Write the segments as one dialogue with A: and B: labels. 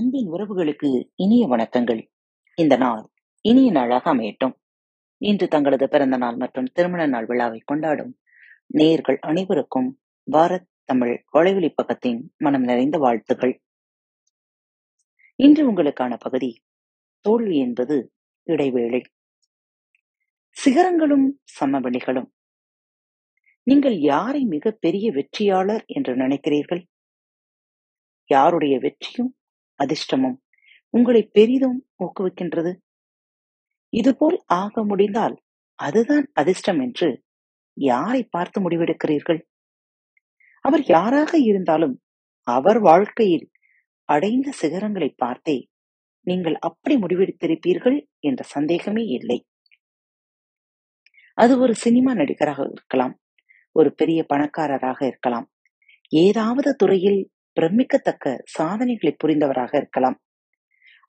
A: அன்பின் உறவுகளுக்கு இனிய வணக்கங்கள். இந்த நாள் இனிய நாளாக அமையட்டும். இன்று தங்களது பிறந்த நாள் மற்றும் திருமண நாள் விழாவை கொண்டாடும் நேயர்கள் அனைவருக்கும் பாரத் தமிழ் வலைவழி பக்கத்தின் மனம் நிறைந்த வாழ்த்துக்கள். இன்று உங்களுக்கான பகுதி தோல்வி என்பது இடைவேளை. சிகரங்களும் சமவெளிகளும். நீங்கள் யாரை மிக பெரிய வெற்றியாளர் என்று நினைக்கிறீர்கள்? யாருடைய வெற்றியும் அதிர்ஷ்டமும் உங்களை பெரிதும் ஊக்குவிக்கின்றது. இதுபோல் ஆக முடிந்தால் அதுதான் அதிர்ஷ்டம் என்று யாரை பார்த்து முடிவெடுக்கிறீர்கள்? அவர் யாராக இருந்தாலும் அவர் வாழ்க்கையில் அடைந்த சிகரங்களை பார்த்தே நீங்கள் அப்படி முடிவெடுத்திருப்பீர்கள் என்ற சந்தேகமே இல்லை. அது ஒரு சினிமா நடிகராக இருக்கலாம் ஒரு பெரிய பணக்காரராக இருக்கலாம் ஏதாவது துறையில் பிரமிக்கத்தக்க சாதனைகளை புரிந்தவராக இருக்கலாம்.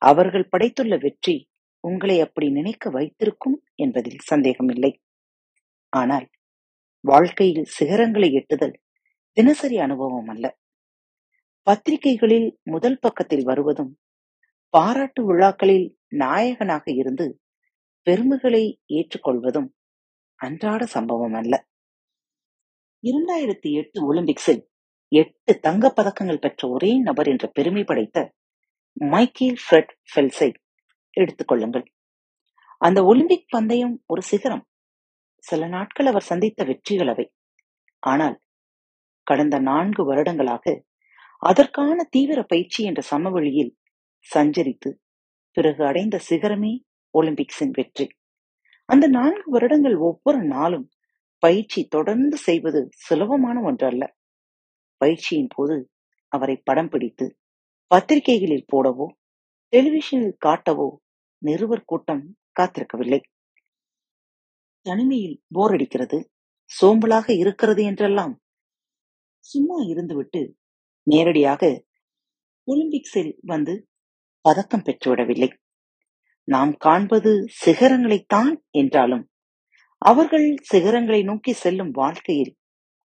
A: அவர்கள் படைத்துள்ள வெற்றி உங்களை அப்படி நினைக்க வைத்திருக்கும் என்பதில் சந்தேகமில்லை. ஆனால் வாழ்க்கையில் சிகரங்களை எட்டுதல் தினசரி அனுபவம் அல்ல. பத்திரிகைகளில் முதல் பக்கத்தில் வருவதும் பாராட்டு விழாக்களில் நாயகனாக இருந்து பெருமைகளை ஏற்றுக்கொள்வதும் அன்றாட சம்பவம் அல்ல. இரண்டாயிரத்தி எட்டு ஒலிம்பிக்ஸில் எட்டு தங்கப் பதக்கங்கள் பெற்ற ஒரே நபர் என்ற பெருமை படைத்த மைக்கேல் ஃப்ரெட் ஃபெல்ஸை எடுத்துக்கொள்ளுங்கள் அந்த ஒலிம்பிக் பந்தயம் ஒரு சிகரம். சில நாட்கள் அவர் சந்தித்த வெற்றிகள் அவை. ஆனால் கடந்த நான்கு வருடங்களாக அதற்கான தீவிர பயிற்சி என்ற சமவெளியில் சஞ்சரித்து பிறகு அடைந்த சிகரமே ஒலிம்பிக்ஸின் வெற்றி. அந்த நான்கு வருடங்கள் ஒவ்வொரு நாளும் பயிற்சி தொடர்ந்து செய்வது சுலபமான ஒன்றல்ல. பயிற்சியின் போது அவரை படம் பிடித்து பத்திரிகைகளில் போடவோ டெலிவிஷனில் காட்டவோ நிருபர் கூட்டம் காத்திருக்கவில்லை. தனிமையில் போர் அடிக்கிறது சோம்பலாக இருக்கிறது என்றெல்லாம் சும்மா இருந்துவிட்டு நேரடியாக ஒலிம்பிக்ஸில் வந்து பதக்கம் பெற்றுவிடவில்லை. நாம் காண்பது சிகரங்களைத்தான் என்றாலும் அவர்கள் சிகரங்களை நோக்கி செல்லும் வாழ்க்கையில்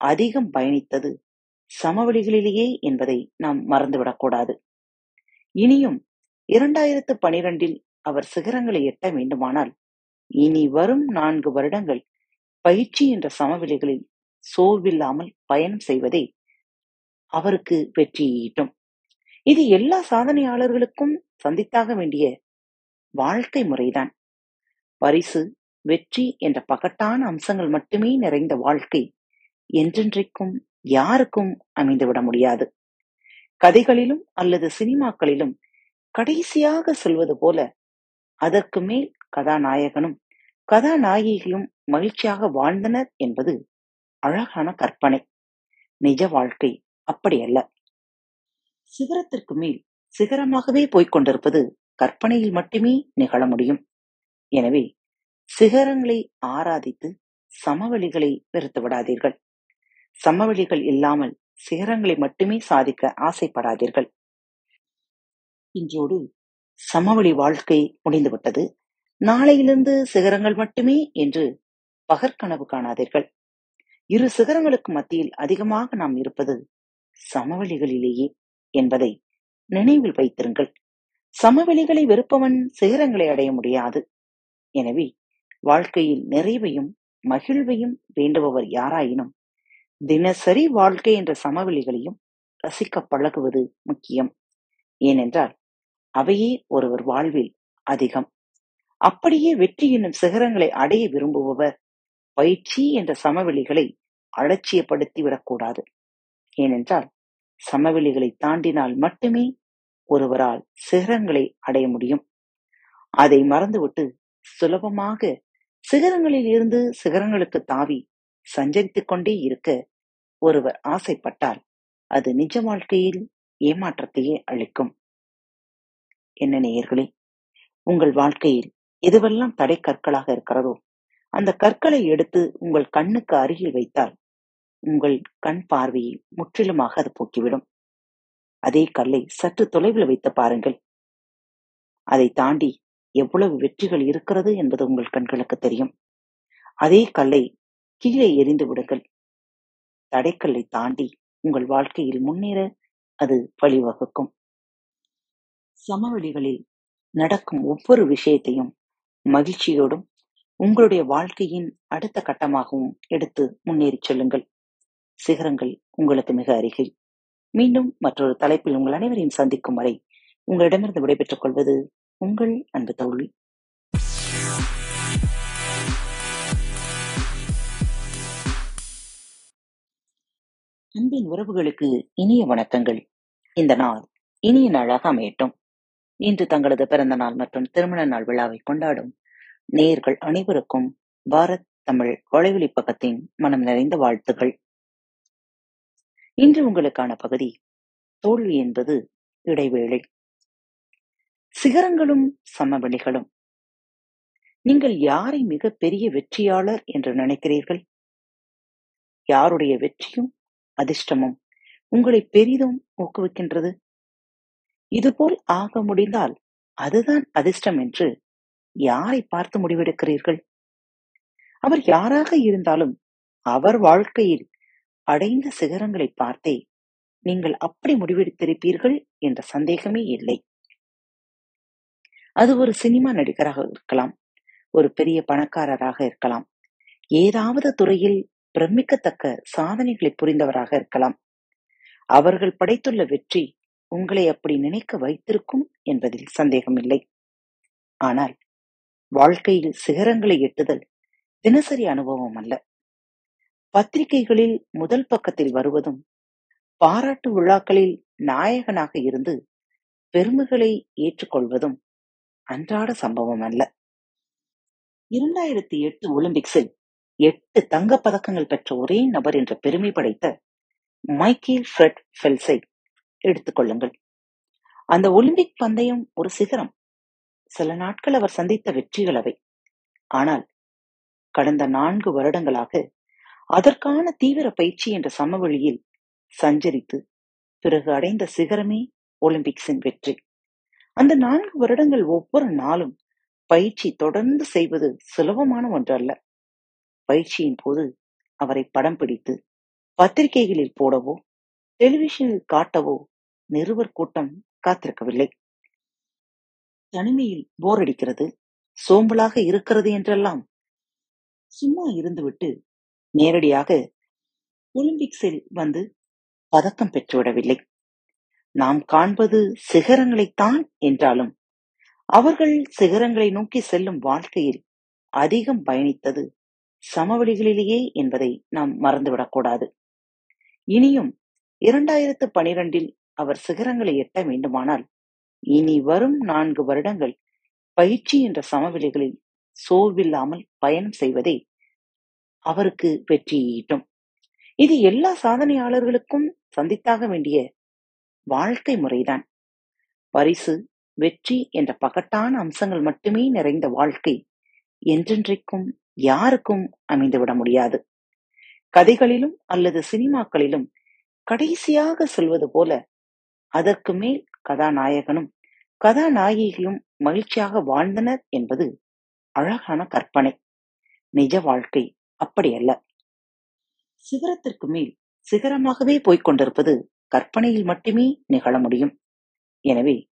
A: அதிகம் பயணித்தது சமவெளிகளிலேயே என்பதை நாம் மறந்துவிடக்கூடாது. இனியும் இரண்டாயிரத்து பனிரெண்டில் அவர் சிகரங்களை எட்ட வேண்டுமானால் இனி வரும் நான்கு வருடங்கள் பயிற்சி என்ற சமவெளிகளில் சோர்வில்லாமல் பயணம் செய்வதே அவருக்கு வெற்றி ஈட்டும் இது எல்லா சாதனையாளர்களுக்கும் சந்தித்தாக வேண்டிய வாழ்க்கை முறைதான். பரிசு வெற்றி என்ற பகட்டான அம்சங்கள் மட்டுமே நிறைந்த வாழ்க்கை என்றென்றைக்கும் யாருக்கும் அமைந்துவிட முடியாது. கதைகளிலும் அல்லது சினிமாக்களிலும் கடைசியாக சொல்வது போல அதற்கு மேல் கதாநாயகனும் கதாநாயகியும் மகிழ்ச்சியாக வாழ்ந்தனர் என்பது அழகான கற்பனை. நிஜ வாழ்க்கை அப்படியல்ல சிகரத்திற்கு மேல் சிகரமாகவே போய்க் கொண்டிருப்பது கற்பனையில் மட்டுமே நிகழ முடியும். எனவே சிகரங்களை ஆராதித்து சமவெளிகளை வெறுத்து விடாதீர்கள். சமவெளிகள் இல்லாமல் சிகரங்களை மட்டுமே சாதிக்க ஆசைப்படாதீர்கள். இன்றோடு சமவெளி வாழ்க்கை முடிந்துவிட்டது. நாளையிலிருந்து சிகரங்கள் மட்டுமே என்று பகற்கனவு காணாதீர்கள். இரு சிகரங்களுக்கு மத்தியில் அதிகமாக நாம் இருப்பது சமவெளிகளிலேயே என்பதை நினைவில் வைத்திருங்கள். சமவெளிகளை வெறுப்பவன் சிகரங்களை அடைய முடியாது. எனவே வாழ்க்கையில் நிறைவையும் மகிழ்வையும் வேண்டுபவர் யாராயினும் தினசரி வாழ்க்கை என்ற சமவெளிகளையும் ரசிக்க பழகுவது முக்கியம். ஏனென்றால் அவையே ஒருவர் வாழ்வில் அதிகம். அப்படியே வெற்றி என்னும் சிகரங்களை அடைய விரும்புபவர் பயிற்சி என்ற சமவெளிகளை அலட்சியப்படுத்தி விடக்கூடாது ஏனென்றால் சமவெளிகளை தாண்டினால் மட்டுமே ஒருவரால் சிகரங்களை அடைய முடியும். அதை மறந்துவிட்டு சுலபமாக சிகரங்களில் இருந்து சிகரங்களுக்கு தாவி சஞ்சரித்துக் கொண்டே இருக்க ஒருவர் ஆசைப்பட்டால் அது நிஜ வாழ்க்கையில் ஏமாற்றத்தையே அளிக்கும். என்ன நேயர்களே உங்கள் வாழ்க்கையில் எதுவெல்லாம் தடை கற்களாக இருக்கிறதோ அந்த கற்களை எடுத்து உங்கள் கண்ணுக்கு அருகில் வைத்தால் உங்கள் கண் பார்வையை முற்றிலுமாக அது போக்கிவிடும். அதே கல்லை சற்று தொலைவில் வைத்து பாருங்கள். அதை தாண்டி எவ்வளவு வெற்றிகள் இருக்கிறது என்பது உங்கள் கண்களுக்கு தெரியும். அதே கல்லை கீழே எரிந்து விடுங்கள். தடைக்கல்லை தாண்டி உங்கள் வாழ்க்கையில் முன்னேற அது வழிவகுக்கும். சமவெளிகளில் நடக்கும் ஒவ்வொரு விஷயத்தையும் மகிழ்ச்சியோடும் உங்களுடைய வாழ்க்கையின் அடுத்த கட்டமாகவும் எடுத்து முன்னேறிச் செல்லுங்கள். சிகரங்கள் உங்களுக்கு மிக அருகில். மீண்டும் மற்றொரு தலைப்பில் உங்கள் அனைவரையும் சந்திக்கும் வரை உங்களிடமிருந்து விடைபெற்றுக் கொள்வது உங்கள் அன்பு தோழி. அன்பின் உறவுகளுக்கு இனிய வணக்கங்கள். இந்த நாள் இனிய நாளாக அமையட்டும். இன்று தங்களது பிறந்த நாள் மற்றும் திருமண நாள் விழாவை கொண்டாடும் நேயர்கள் அனைவருக்கும் பாரத் தமிழ் வலைவழி பக்கத்தின் மனம் நிறைந்த வாழ்த்துகள் இன்று உங்களுக்கான பகுதி தோல்வி என்பது இடைவேளை. சிகரங்களும் சமவெளிகளும். நீங்கள் யாரை மிக பெரிய வெற்றியாளர் என்று நினைக்கிறீர்கள்? யாருடைய வெற்றியும் அதிர்ஷ்டமும் உங்களை பெரிதும் ஊக்குவிக்கின்றது. இதுபோல் ஆக முடிந்தால் அதுதான் அதிர்ஷ்டம் என்று யாரை பார்த்து முடிவெடுக்கிறீர்கள்? அவர் யாராக இருந்தாலும் அவர் வாழ்க்கையில் அடைந்த சிகரங்களை பார்த்தே நீங்கள் அப்படி முடிவெடுத்திருப்பீர்கள் என்ற சந்தேகமே இல்லை. அது ஒரு சினிமா நடிகராக இருக்கலாம் ஒரு பெரிய பணக்காரராக இருக்கலாம் ஏதாவது துறையில் பிரமிக்கத்தக்க சாதனைகளை புரிந்தவராக இருக்கலாம். அவர்கள் படைத்துள்ள வெற்றி உங்களை அப்படி நினைக்க வைத்திருக்கும் என்பதில் சந்தேகமில்லை. ஆனால் வாழ்க்கையில் சிகரங்களை எட்டுதல் தினசரி அனுபவம் அல்ல. பத்திரிகைகளில் முதல் பக்கத்தில் வருவதும் பாராட்டு விழாக்களில் நாயகனாக இருந்து பெருமைகளை ஏற்றுக்கொள்வதும் அன்றாட சம்பவம் அல்ல. இரண்டாயிரத்தி எட்டு ஒலிம்பிக்ஸில் எட்டு தங்கப் பதக்கங்கள் பெற்ற ஒரே நபர் என்ற பெருமை படைத்த மைக்கேல் ஃப்ரெட் ஃபெல்ஸை எடுத்துக்கொள்ளுங்கள் அந்த ஒலிம்பிக் பந்தயம் ஒரு சிகரம். சில நாட்கள் அவர் சந்தித்த வெற்றிகள் அவை. ஆனால் கடந்த நான்கு வருடங்களாக அதற்கான தீவிர பயிற்சி என்ற சமவெளியில் சஞ்சரித்து பிறகு அடைந்த சிகரமே ஒலிம்பிக்ஸின் வெற்றி. அந்த நான்கு வருடங்கள் ஒவ்வொரு நாளும் பயிற்சி தொடர்ந்து செய்வது சுலபமான ஒன்றல்ல. பயிற்சியின் போது அவரை படம் பிடித்து பத்திரிகைகளில் போடவோ டெலிவிஷனில் காட்டவோ நிருபர் கூட்டம் காத்திருக்கவில்லை. தனிமையில் போர் அடிக்கிறது சோம்பலாக இருக்கிறது என்றெல்லாம். சும்மா இருந்துவிட்டு நேரடியாக ஒலிம்பிக்ஸில் வந்து பதக்கம் பெற்றுவிடவில்லை. நாம் காண்பது சிகரங்களைத்தான் என்றாலும் அவர்கள் சிகரங்களை நோக்கி செல்லும் வாழ்க்கையில் அதிகம் பயணித்தது சமவெளிகளிலேயே என்பதை நாம் மறந்துவிடக்கூடாது. இனியும் இரண்டாயிரத்து பனிரெண்டில் அவர் சிகரங்களை எட்ட வேண்டுமானால் இனி வரும் நான்கு வருடங்கள் பயிற்சி என்ற சமவெளிகளில் சோர்வில்லாமல் பயணம் செய்வதே அவருக்கு வெற்றி ஈட்டும் இது எல்லா சாதனையாளர்களுக்கும் சந்தித்தாக வேண்டிய வாழ்க்கை முறைதான். பரிசு வெற்றி என்ற பகட்டான அம்சங்கள் மட்டுமே நிறைந்த வாழ்க்கை என்றென்றைக்கும் யாருக்கும் அமைந்துவிட முடியாது. கதைகளிலும் அல்லது சினிமாக்களிலும் கடைசியாக சொல்வது போல அதற்கு மேல் கதாநாயகனும் கதாநாயகியும் மகிழ்ச்சியாக வாழ்ந்தனர் என்பது அழகான கற்பனை. நிஜ வாழ்க்கை அப்படி அல்ல. சிகரத்திற்கு மேல் சிகரமாகவே போய்க் கொண்டிருப்பது கற்பனையில் மட்டுமே நிகழ முடியும். எனவே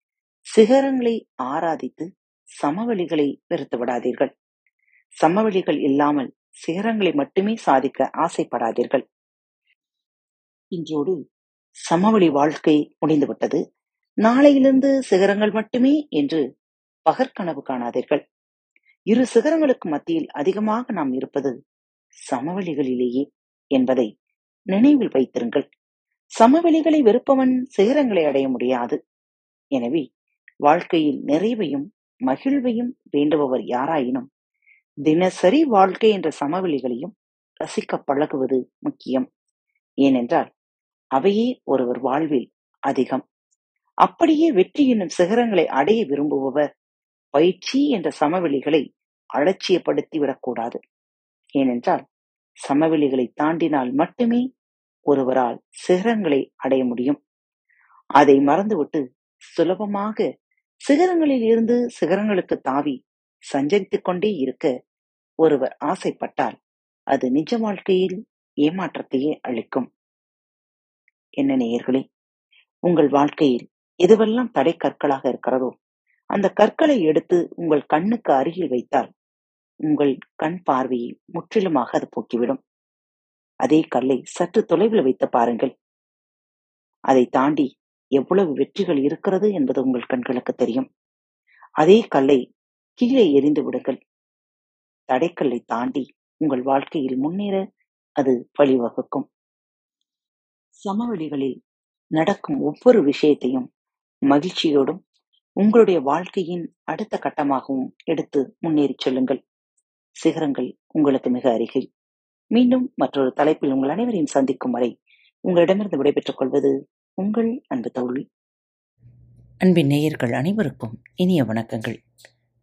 A: சிகரங்களை ஆராதித்து சமவெளிகளை வெறுத்து விடாதீர்கள். சமவெளிகள் இல்லாமல் சிகரங்களை மட்டுமே சாதிக்க ஆசைப்படாதீர்கள். இன்றோடு சமவெளி வாழ்க்கை முடிந்துவிட்டது. நாளையிலிருந்து சிகரங்கள் மட்டுமே என்று பகற்கனவு காணாதீர்கள். இரு சிகரங்களுக்கு மத்தியில் அதிகமாக நாம் இருப்பது சமவெளிகளிலேயே என்பதை நினைவில் வைத்திருங்கள். சமவெளிகளை வெறுப்பவன் சிகரங்களை அடைய முடியாது. எனவே வாழ்க்கையில் நிறைவையும் மகிழ்வையும் வேண்டுபவர் யாராயினும் தினசரி வாழ்க்கை என்ற சமவெளிகளையும் ரசிக்க பழகுவது முக்கியம். ஏனென்றால் அவையே ஒருவர் வாழ்வில் அதிகம். அப்படியே வெற்றி என்னும் சிகரங்களை அடைய விரும்புபவர் பயிற்சி என்ற சமவெளிகளை அலட்சியப்படுத்தி விடக்கூடாது. ஏனென்றால் சமவெளிகளை தாண்டினால் மட்டுமே ஒருவரால் சிகரங்களை அடைய முடியும். அதை மறந்துவிட்டு சுலபமாக சிகரங்களில் இருந்து சிகரங்களுக்கு தாவி சஞ்சரித்துக் கொண்டே இருக்க. ஒருவர் ஆசைப்பட்டால் அது நிஜ வாழ்க்கையில் ஏமாற்றத்தையே அளிக்கும். என்ன நேயர்களே உங்கள் வாழ்க்கையில் எதுவெல்லாம் தடை கற்களாக இருக்கிறதோ அந்த கற்களை எடுத்து உங்கள் கண்ணுக்கு அருகில் வைத்தால் உங்கள் கண் பார்வையை முற்றிலுமாக அது போக்கிவிடும். அதே கல்லை சற்று தொலைவில் வைத்து பாருங்கள். அதை தாண்டி எவ்வளவு வெற்றிகள் இருக்கிறது என்பது உங்கள் கண்களுக்கு தெரியும். அதே கல்லை கீழே எரிந்து விடுங்கள். தடைக்கல்லை தாண்டி உங்கள் வாழ்க்கையில் முன்னேற அது வழிவகுக்கும். சமவெளிகளில் நடக்கும் ஒவ்வொரு விஷயத்தையும் மகிழ்ச்சியோடும் உங்களுடைய வாழ்க்கையின் அடுத்த கட்டமாகவும் எடுத்து முன்னேறிச் செல்லுங்கள். சிகரங்கள் உங்களுக்கு மிக அருகில். மீண்டும் மற்றொரு தலைப்பில் உங்கள் அனைவரையும் சந்திக்கும் வரை உங்களிடமிருந்து விடைபெற்றுக் கொள்வது உங்கள் அன்பு தோழி.
B: அன்பின் நேயர்கள் அனைவருக்கும் இனிய வணக்கங்கள்.